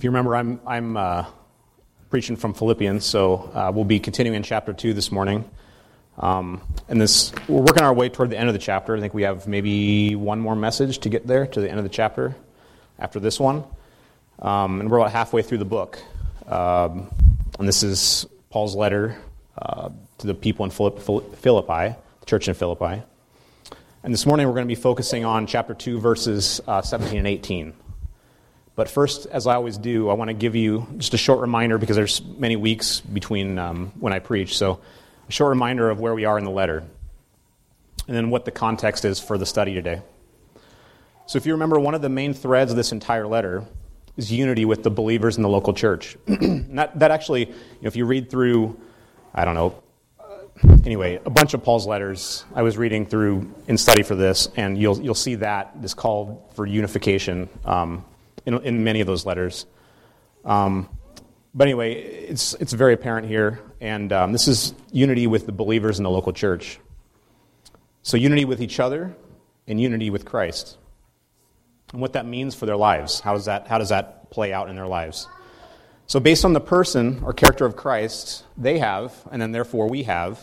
If you remember, I'm, I'm uh, preaching from Philippians, so uh, we'll be continuing in chapter 2 this morning. Um, and this, we're working our way toward the end of the chapter. I think we have maybe one more message to get there to the end of the chapter after this one. Um, and we're about halfway through the book. Um, and this is Paul's letter uh, to the people in Philippi, the church in Philippi. And this morning we're going to be focusing on chapter 2, verses uh, 17 and 18. But first, as I always do, I want to give you just a short reminder because there's many weeks between um, when I preach. So, a short reminder of where we are in the letter, and then what the context is for the study today. So, if you remember, one of the main threads of this entire letter is unity with the believers in the local church. that, that actually, you know, if you read through, I don't know, anyway, a bunch of Paul's letters I was reading through in study for this, and you'll, you'll see that this call for unification um, in, in many of those letters. Um, but anyway, it's, it's very apparent here, and um, this is unity with the believers in the local church. So, unity with each other and unity with Christ. And what that means for their lives. How does that, how does that play out in their lives? So, based on the person or character of Christ, they have, and then therefore we have,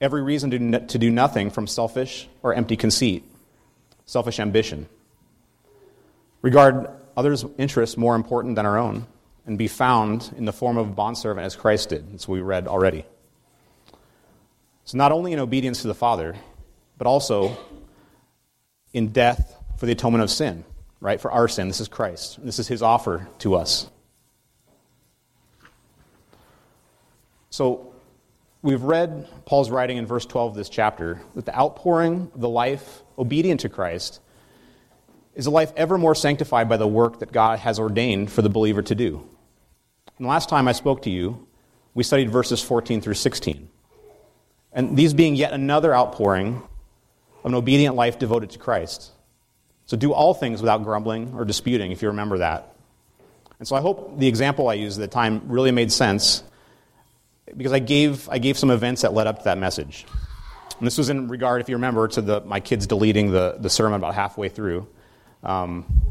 every reason to, to do nothing from selfish or empty conceit, selfish ambition. Regard others' interests more important than our own and be found in the form of a bondservant as Christ did, as we read already. So, not only in obedience to the Father, but also in death for the atonement of sin, right? For our sin. This is Christ. This is his offer to us. So, we've read Paul's writing in verse 12 of this chapter that the outpouring of the life obedient to Christ is a life ever more sanctified by the work that God has ordained for the believer to do. And last time I spoke to you, we studied verses 14 through 16. And these being yet another outpouring of an obedient life devoted to Christ. So do all things without grumbling or disputing, if you remember that. And so I hope the example I used at the time really made sense because I gave, I gave some events that led up to that message. And this was in regard, if you remember, to the, my kids deleting the, the sermon about halfway through. Um,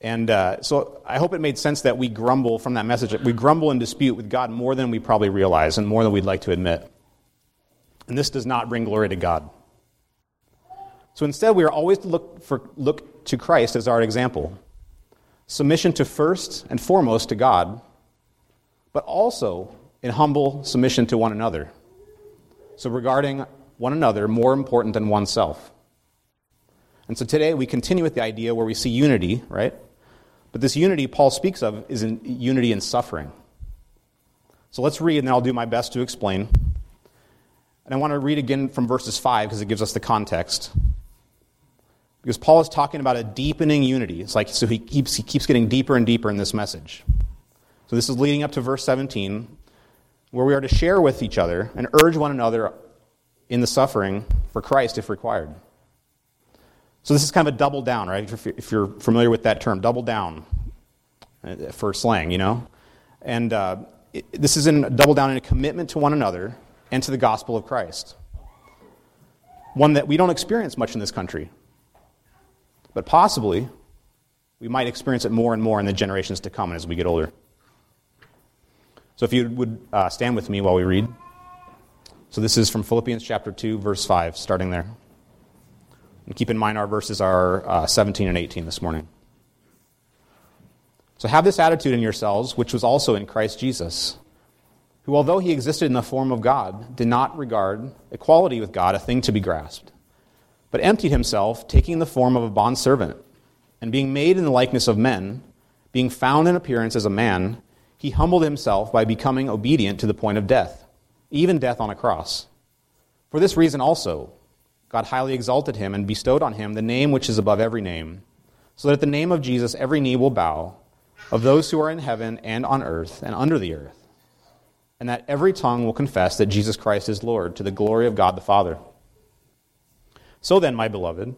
and uh, so I hope it made sense that we grumble from that message. We grumble and dispute with God more than we probably realize and more than we'd like to admit. And this does not bring glory to God. So instead, we are always to look, for, look to Christ as our example. Submission to first and foremost to God, but also in humble submission to one another. So regarding one another more important than oneself. And so today we continue with the idea where we see unity, right? But this unity Paul speaks of is in unity in suffering. So let's read, and then I'll do my best to explain. And I want to read again from verses 5 because it gives us the context. Because Paul is talking about a deepening unity. It's like, so he keeps, he keeps getting deeper and deeper in this message. So this is leading up to verse 17, where we are to share with each other and urge one another in the suffering for Christ if required. So this is kind of a double down, right? If you're familiar with that term, double down uh, for slang, you know? And uh, it, this is a double down in a commitment to one another and to the gospel of Christ. One that we don't experience much in this country. But possibly, we might experience it more and more in the generations to come as we get older. So if you would uh, stand with me while we read. So this is from Philippians chapter 2, verse 5, starting there. And keep in mind our verses are uh, 17 and 18 this morning. So have this attitude in yourselves, which was also in Christ Jesus, who, although he existed in the form of God, did not regard equality with God a thing to be grasped, but emptied himself, taking the form of a bondservant, and being made in the likeness of men, being found in appearance as a man, he humbled himself by becoming obedient to the point of death, even death on a cross. For this reason also, God highly exalted him and bestowed on him the name which is above every name, so that at the name of Jesus every knee will bow, of those who are in heaven and on earth and under the earth, and that every tongue will confess that Jesus Christ is Lord, to the glory of God the Father. So then, my beloved,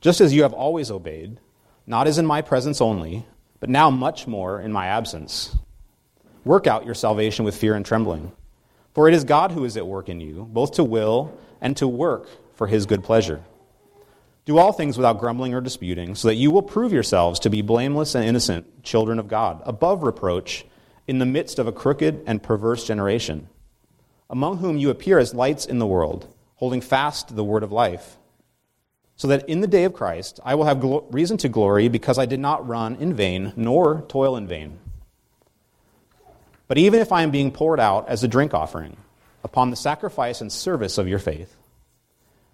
just as you have always obeyed, not as in my presence only, but now much more in my absence, work out your salvation with fear and trembling. For it is God who is at work in you, both to will and to work for his good pleasure. Do all things without grumbling or disputing, so that you will prove yourselves to be blameless and innocent children of God, above reproach, in the midst of a crooked and perverse generation, among whom you appear as lights in the world, holding fast the word of life. So that in the day of Christ I will have glo- reason to glory because I did not run in vain, nor toil in vain. But even if I am being poured out as a drink offering upon the sacrifice and service of your faith,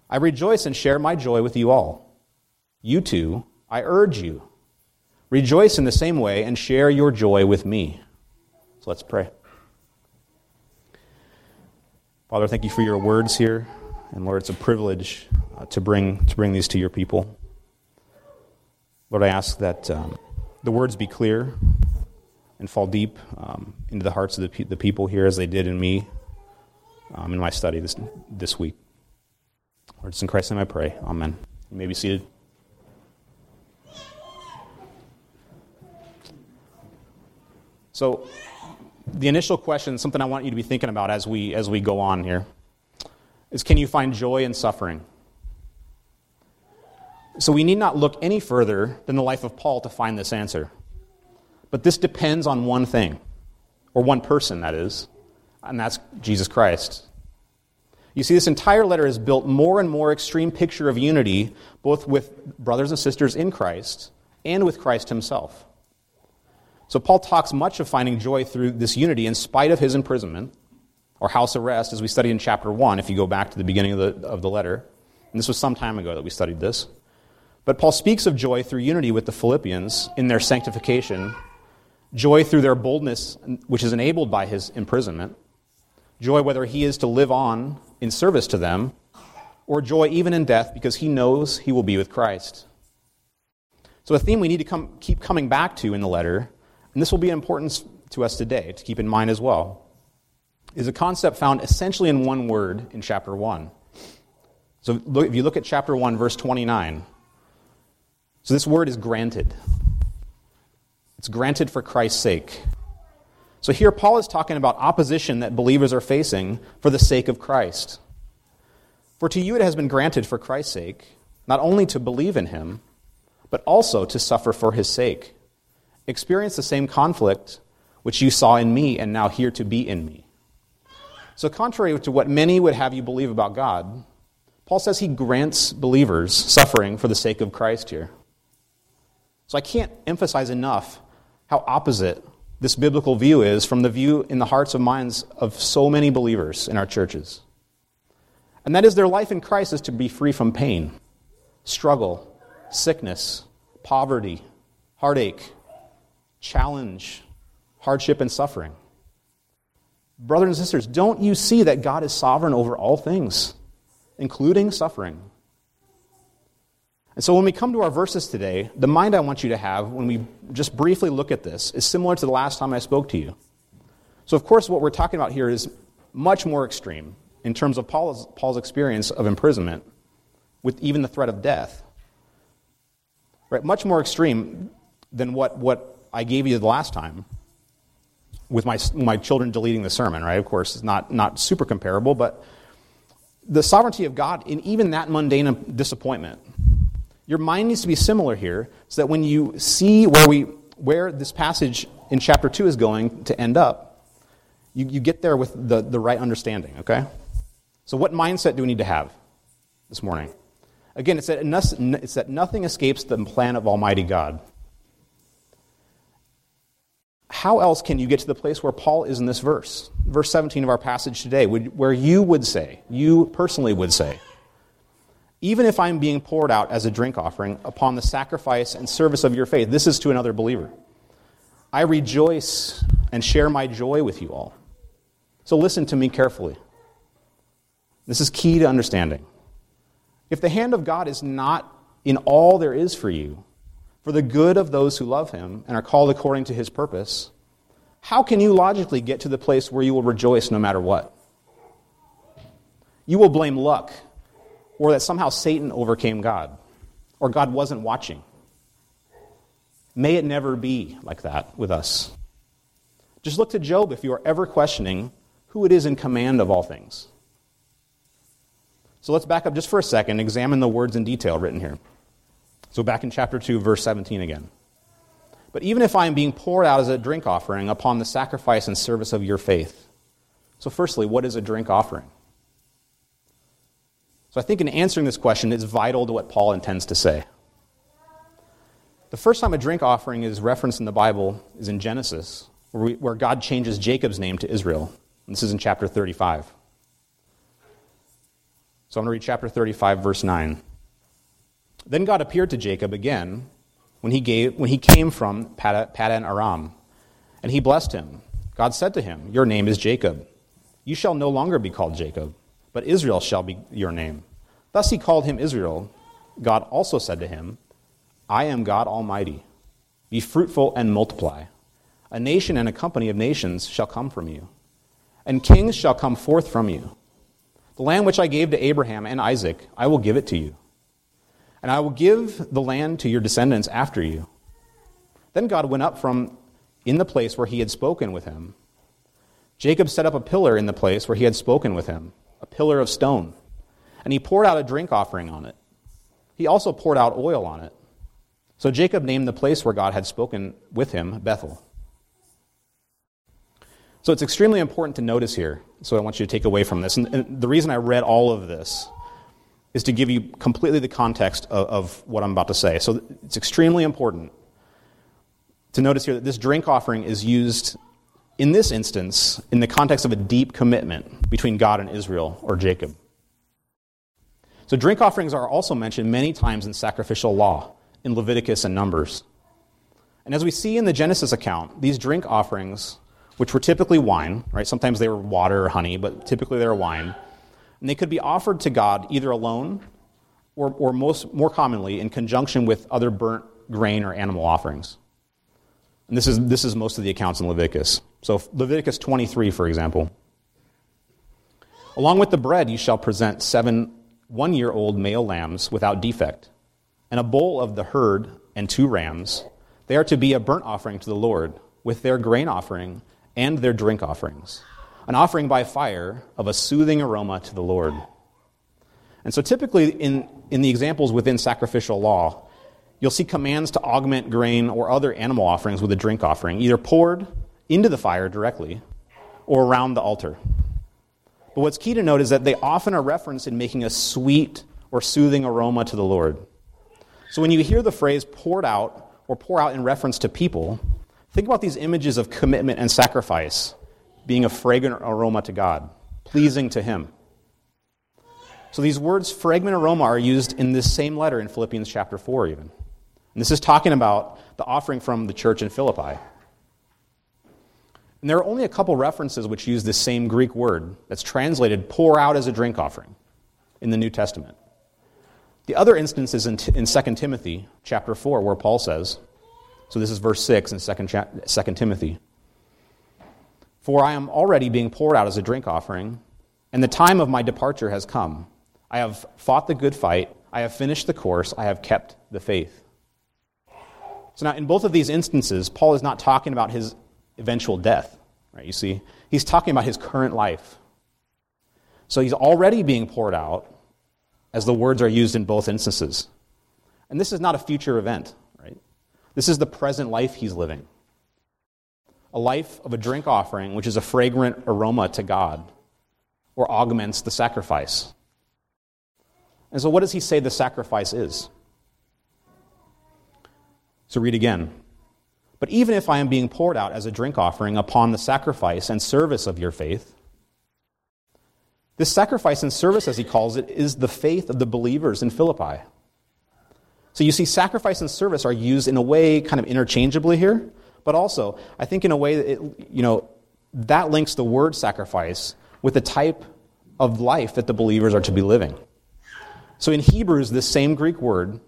I rejoice and share my joy with you all. You too, I urge you, rejoice in the same way and share your joy with me. So let's pray. Father, thank you for your words here. And Lord, it's a privilege uh, to, bring, to bring these to your people. Lord, I ask that um, the words be clear and fall deep um, into the hearts of the, pe- the people here as they did in me um, in my study this, this week. Lord, it's in Christ's name I pray. Amen. You may be seated. So, the initial question, something I want you to be thinking about as we, as we go on here, is can you find joy in suffering? So, we need not look any further than the life of Paul to find this answer. But this depends on one thing, or one person, that is, and that's Jesus Christ. You see, this entire letter is built more and more extreme picture of unity, both with brothers and sisters in Christ and with Christ himself. So Paul talks much of finding joy through this unity in spite of his imprisonment or house arrest, as we studied in chapter 1, if you go back to the beginning of the, of the letter. And this was some time ago that we studied this. But Paul speaks of joy through unity with the Philippians in their sanctification, joy through their boldness, which is enabled by his imprisonment, joy whether he is to live on in service to them, or joy even in death because he knows he will be with Christ. So, a theme we need to come, keep coming back to in the letter, and this will be important to us today to keep in mind as well, is a concept found essentially in one word in chapter 1. So, if you look at chapter 1, verse 29, so this word is granted. It's granted for Christ's sake. So here Paul is talking about opposition that believers are facing for the sake of Christ. For to you it has been granted for Christ's sake, not only to believe in him, but also to suffer for his sake. Experience the same conflict which you saw in me and now hear to be in me. So, contrary to what many would have you believe about God, Paul says he grants believers suffering for the sake of Christ here. So, I can't emphasize enough how opposite this biblical view is from the view in the hearts and minds of so many believers in our churches. And that is their life in Christ is to be free from pain, struggle, sickness, poverty, heartache, challenge, hardship, and suffering. Brothers and sisters, don't you see that God is sovereign over all things, including suffering? And so when we come to our verses today, the mind I want you to have when we just briefly look at this is similar to the last time I spoke to you. So, of course, what we're talking about here is much more extreme in terms of Paul's, Paul's experience of imprisonment with even the threat of death. Right? Much more extreme than what, what I gave you the last time with my, my children deleting the sermon, right? Of course, it's not, not super comparable, but the sovereignty of God in even that mundane disappointment your mind needs to be similar here so that when you see where, we, where this passage in chapter 2 is going to end up, you, you get there with the, the right understanding, okay? So, what mindset do we need to have this morning? Again, it's that, it's that nothing escapes the plan of Almighty God. How else can you get to the place where Paul is in this verse? Verse 17 of our passage today, where you would say, you personally would say, even if I'm being poured out as a drink offering upon the sacrifice and service of your faith. This is to another believer. I rejoice and share my joy with you all. So listen to me carefully. This is key to understanding. If the hand of God is not in all there is for you, for the good of those who love him and are called according to his purpose, how can you logically get to the place where you will rejoice no matter what? You will blame luck or that somehow Satan overcame God, or God wasn't watching. May it never be like that with us. Just look to Job if you are ever questioning who it is in command of all things. So let's back up just for a second examine the words in detail written here. So back in chapter 2, verse 17 again. But even if I am being poured out as a drink offering upon the sacrifice and service of your faith. So, firstly, what is a drink offering? So, I think in answering this question, it's vital to what Paul intends to say. The first time a drink offering is referenced in the Bible is in Genesis, where, we, where God changes Jacob's name to Israel. And this is in chapter 35. So I'm going to read chapter 35, verse 9. Then God appeared to Jacob again when he, gave, when he came from Paddan Aram, and he blessed him. God said to him, Your name is Jacob. You shall no longer be called Jacob, but Israel shall be your name. Thus he called him Israel. God also said to him, I am God Almighty. Be fruitful and multiply. A nation and a company of nations shall come from you, and kings shall come forth from you. The land which I gave to Abraham and Isaac, I will give it to you and I will give the land to your descendants after you. Then God went up from in the place where he had spoken with him. Jacob set up a pillar in the place where he had spoken with him, a pillar of stone, and he poured out a drink offering on it. He also poured out oil on it. So Jacob named the place where God had spoken with him Bethel. So it's extremely important to notice here. So I want you to take away from this. And, and the reason I read all of this is to give you completely the context of, of what I'm about to say. So it's extremely important to notice here that this drink offering is used in this instance in the context of a deep commitment between God and Israel or Jacob. So, drink offerings are also mentioned many times in sacrificial law, in Leviticus and Numbers. And as we see in the Genesis account, these drink offerings, which were typically wine, right? Sometimes they were water or honey, but typically they were wine. And they could be offered to God either alone or, or most, more commonly in conjunction with other burnt grain or animal offerings. And this is, this is most of the accounts in Leviticus. So, Leviticus 23, for example. Along with the bread, you shall present seven one year old male lambs without defect, and a bull of the herd and two rams. They are to be a burnt offering to the Lord, with their grain offering and their drink offerings an offering by fire of a soothing aroma to the Lord. And so, typically, in, in the examples within sacrificial law, you'll see commands to augment grain or other animal offerings with a drink offering, either poured into the fire directly or around the altar. But what's key to note is that they often are referenced in making a sweet or soothing aroma to the Lord. So when you hear the phrase poured out or pour out in reference to people, think about these images of commitment and sacrifice being a fragrant aroma to God, pleasing to Him. So these words, fragrant aroma, are used in this same letter in Philippians chapter 4, even. And this is talking about the offering from the church in Philippi. And there are only a couple references which use this same Greek word that's translated pour out as a drink offering in the New Testament. The other instance is in, in 2 Timothy chapter 4, where Paul says, so this is verse 6 in 2, 2 Timothy. For I am already being poured out as a drink offering, and the time of my departure has come. I have fought the good fight, I have finished the course, I have kept the faith. So now, in both of these instances, Paul is not talking about his eventual death, right? You see, he's talking about his current life. So he's already being poured out, as the words are used in both instances. And this is not a future event, right? This is the present life he's living a life of a drink offering, which is a fragrant aroma to God, or augments the sacrifice. And so, what does he say the sacrifice is? So, read again. But even if I am being poured out as a drink offering upon the sacrifice and service of your faith, this sacrifice and service, as he calls it, is the faith of the believers in Philippi. So you see, sacrifice and service are used in a way kind of interchangeably here, but also, I think in a way that it, you know, that links the word sacrifice with the type of life that the believers are to be living. So in Hebrews, this same Greek word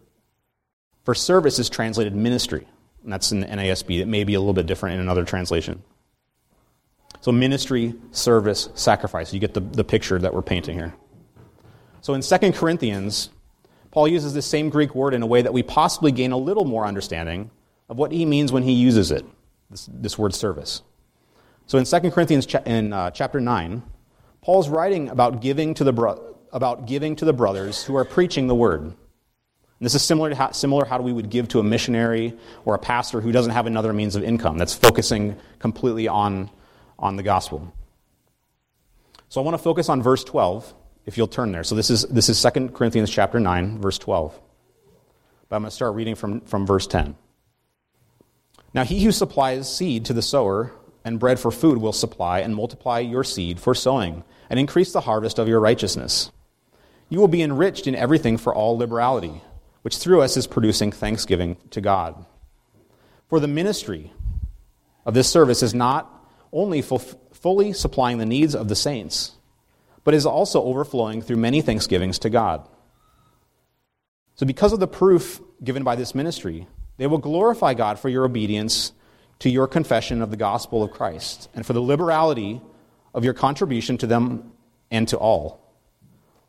for service is translated ministry. And that's in the NASB. It may be a little bit different in another translation. So ministry, service, sacrifice. You get the, the picture that we're painting here. So in 2 Corinthians, Paul uses this same Greek word in a way that we possibly gain a little more understanding of what he means when he uses it, this, this word service. So in 2 Corinthians cha- in uh, chapter 9, Paul's writing about giving to the bro- about giving to the brothers who are preaching the word. And this is similar to how, similar how we would give to a missionary or a pastor who doesn't have another means of income, that's focusing completely on, on the gospel. So I want to focus on verse 12, if you'll turn there. So this is, this is 2 Corinthians chapter 9, verse 12. But I'm going to start reading from, from verse 10. Now he who supplies seed to the sower and bread for food will supply and multiply your seed for sowing and increase the harvest of your righteousness. You will be enriched in everything for all liberality, which through us is producing thanksgiving to God. For the ministry of this service is not only fully supplying the needs of the saints, but is also overflowing through many thanksgivings to God. So, because of the proof given by this ministry, they will glorify God for your obedience to your confession of the gospel of Christ and for the liberality of your contribution to them and to all.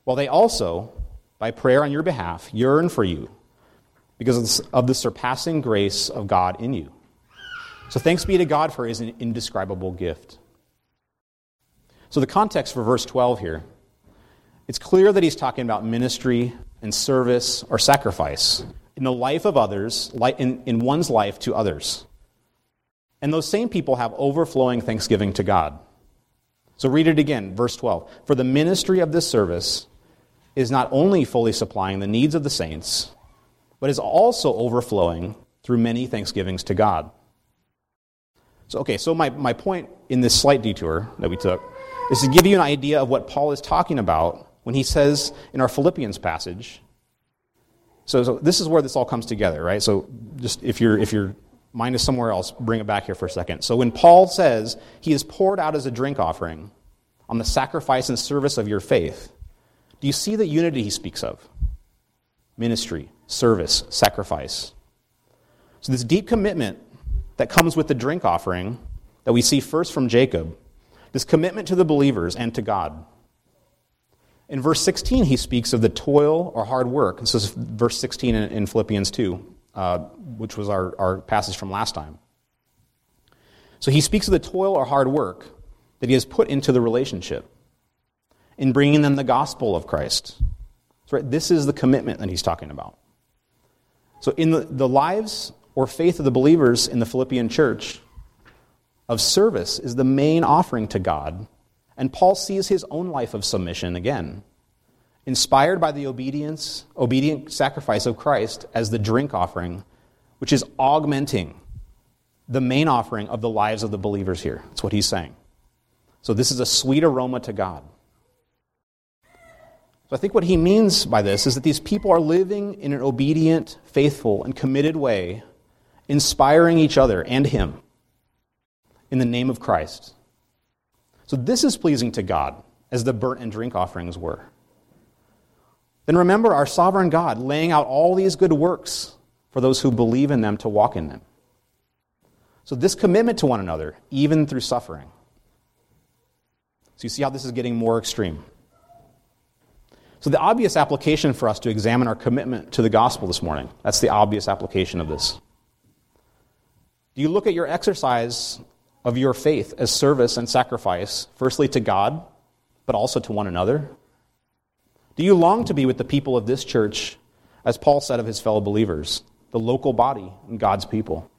While they also, by prayer on your behalf, yearn for you because of the surpassing grace of God in you. So thanks be to God for his indescribable gift. So the context for verse 12 here, it's clear that he's talking about ministry and service or sacrifice in the life of others, in, in one's life to others. And those same people have overflowing thanksgiving to God. So read it again, verse 12. For the ministry of this service is not only fully supplying the needs of the saints, but is also overflowing through many thanksgivings to God. So, okay, so my, my point in this slight detour that we took is to give you an idea of what Paul is talking about when he says in our Philippians passage. So, so this is where this all comes together, right? So just if you're if you're mind is somewhere else. Bring it back here for a second. So when Paul says he is poured out as a drink offering on the sacrifice and service of your faith, do you see the unity he speaks of? Ministry, service, sacrifice. So this deep commitment that comes with the drink offering that we see first from Jacob, this commitment to the believers and to God. In verse 16, he speaks of the toil or hard work. This is verse 16 in, Philippians 2 uh, which was our, our passage from last time. So he speaks of the toil or hard work that he has put into the relationship in bringing them the gospel of Christ. So, right, this is the commitment that he's talking about. So, in the, the lives or faith of the believers in the Philippian church, of service is the main offering to God. And Paul sees his own life of submission again inspired by the obedience, obedient sacrifice of Christ as the drink offering, which is augmenting the main offering of the lives of the believers here. That's what he's saying. So this is a sweet aroma to God. So I think what he means by this is that these people are living in an obedient, faithful, and committed way, inspiring each other and him in the name of Christ. So this is pleasing to God, as the burnt and drink offerings were then remember our sovereign God laying out all these good works for those who believe in them to walk in them. So, this commitment to one another, even through suffering. So, you see how this is getting more extreme. So, the obvious application for us to examine our commitment to the gospel this morning, that's the obvious application of this. Do you look at your exercise of your faith as service and sacrifice, firstly to God, but also to one another? Do you long to be with the people of this church, as Paul said of his fellow believers, the local body and God's people?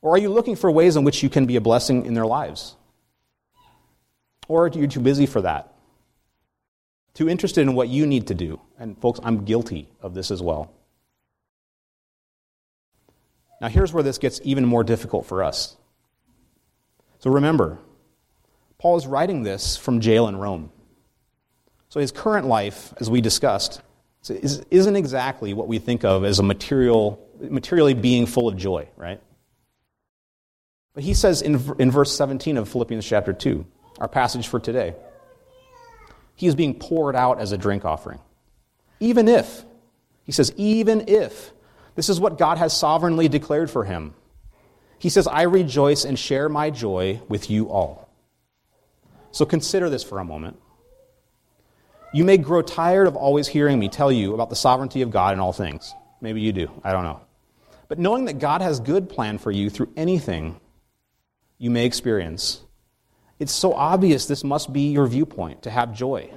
Or are you looking for ways in which you can be a blessing in their lives? Or are you too busy for that? Too interested in what you need to do? And folks, I'm guilty of this as well. Now, here's where this gets even more difficult for us. So remember, Paul is writing this from jail in Rome. So his current life, as we discussed, isn't exactly what we think of as a material, materially being full of joy, right? But he says in, in verse 17 of Philippians chapter 2, our passage for today, he is being poured out as a drink offering. Even if, he says, even if, this is what God has sovereignly declared for him. He says, I rejoice and share my joy with you all. So consider this for a moment. You may grow tired of always hearing me tell you about the sovereignty of God in all things. Maybe you do. I don't know. But knowing that God has good plan for you through anything you may experience It's so obvious this must be your viewpoint to have joy,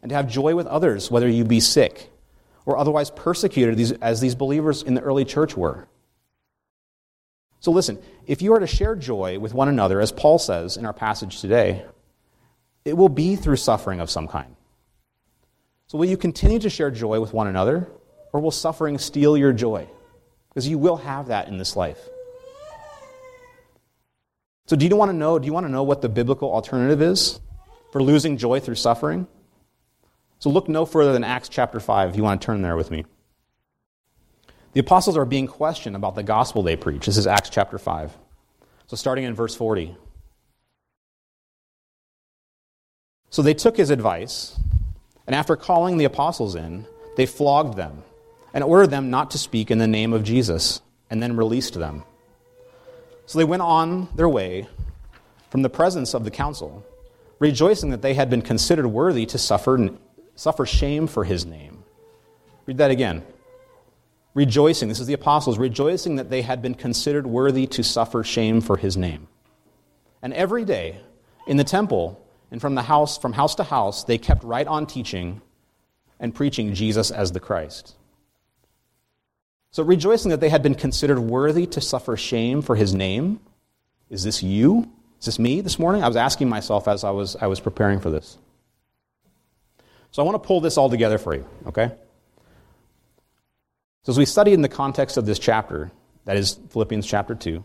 and to have joy with others, whether you be sick or otherwise persecuted as these believers in the early church were. So listen, if you are to share joy with one another, as Paul says in our passage today, it will be through suffering of some kind. So will you continue to share joy with one another, or will suffering steal your joy? Because you will have that in this life. So do you want to know, do you want to know what the biblical alternative is for losing joy through suffering? So look no further than Acts chapter 5 if you want to turn there with me. The apostles are being questioned about the gospel they preach. This is Acts chapter 5. So starting in verse 40. So they took his advice, and after calling the apostles in, they flogged them and ordered them not to speak in the name of Jesus, and then released them. So they went on their way from the presence of the council, rejoicing that they had been considered worthy to suffer suffer shame for his name. Read that again. Rejoicing, this is the apostles, rejoicing that they had been considered worthy to suffer shame for his name. And every day in the temple and from the house from house to house they kept right on teaching and preaching Jesus as the Christ. So rejoicing that they had been considered worthy to suffer shame for his name. Is this you? Is this me this morning? I was asking myself as I was, I was preparing for this. So I want to pull this all together for you, okay? So as we study in the context of this chapter, that is Philippians chapter 2,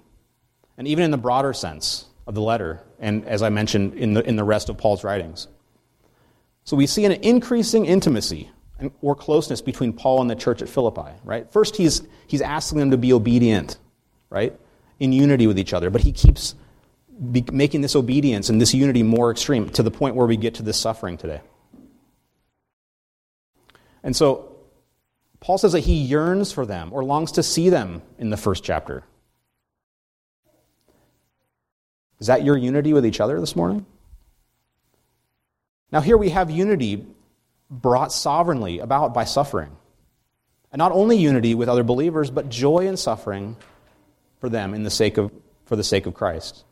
and even in the broader sense of the letter, and as I mentioned in the, in the rest of Paul's writings, so we see an increasing intimacy or closeness between Paul and the church at Philippi, right? First, he's, he's asking them to be obedient, right? In unity with each other, but he keeps be, making this obedience and this unity more extreme to the point where we get to this suffering today. And so Paul says that he yearns for them or longs to see them in the first chapter. Is that your unity with each other this morning? Now, here we have unity brought sovereignly about by suffering. And not only unity with other believers, but joy in suffering for them in the sake of, for the sake of Christ.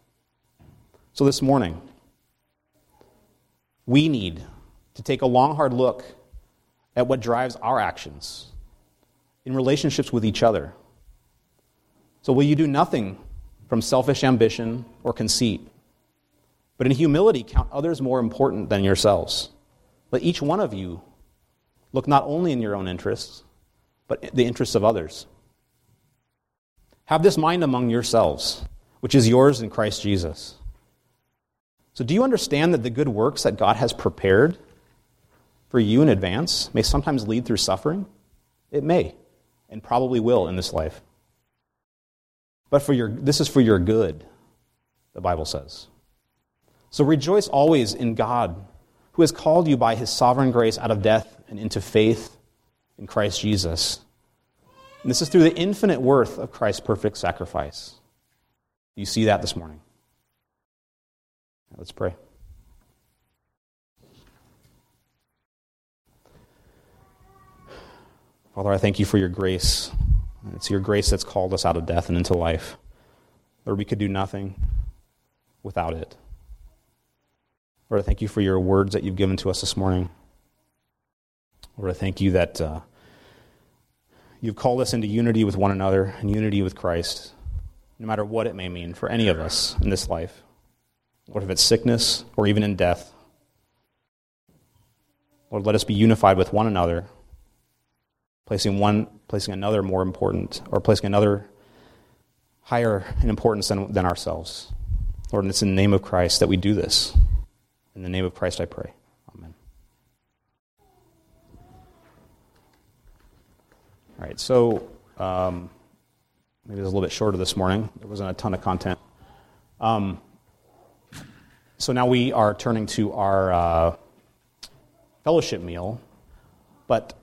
So this morning, we need to take a long, hard look at what drives our actions in relationships with each other. So, will you do nothing from selfish ambition or conceit, but in humility count others more important than yourselves? Let each one of you look not only in your own interests, but the interests of others. Have this mind among yourselves, which is yours in Christ Jesus. So, do you understand that the good works that God has prepared for you in advance may sometimes lead through suffering? It may, and probably will in this life. But for your, this is for your good, the Bible says. So rejoice always in God, who has called you by his sovereign grace out of death and into faith in Christ Jesus. And this is through the infinite worth of Christ's perfect sacrifice. Do you see that this morning? Let's pray. Father, I thank you for your grace. It's your grace that's called us out of death and into life. Lord, we could do nothing without it. Lord, I thank you for your words that you've given to us this morning. Lord, I thank you that uh, you've called us into unity with one another and unity with Christ, no matter what it may mean for any of us in this life. Lord, if it's sickness or even in death, Lord, let us be unified with one another placing one, placing another more important, or placing another higher in importance than, than ourselves. Lord, and it's in the name of Christ that we do this. In the name of Christ I pray. Amen. All right, so um, maybe it was a little bit shorter this morning. There wasn't a ton of content. Um, so now we are turning to our uh, fellowship meal. But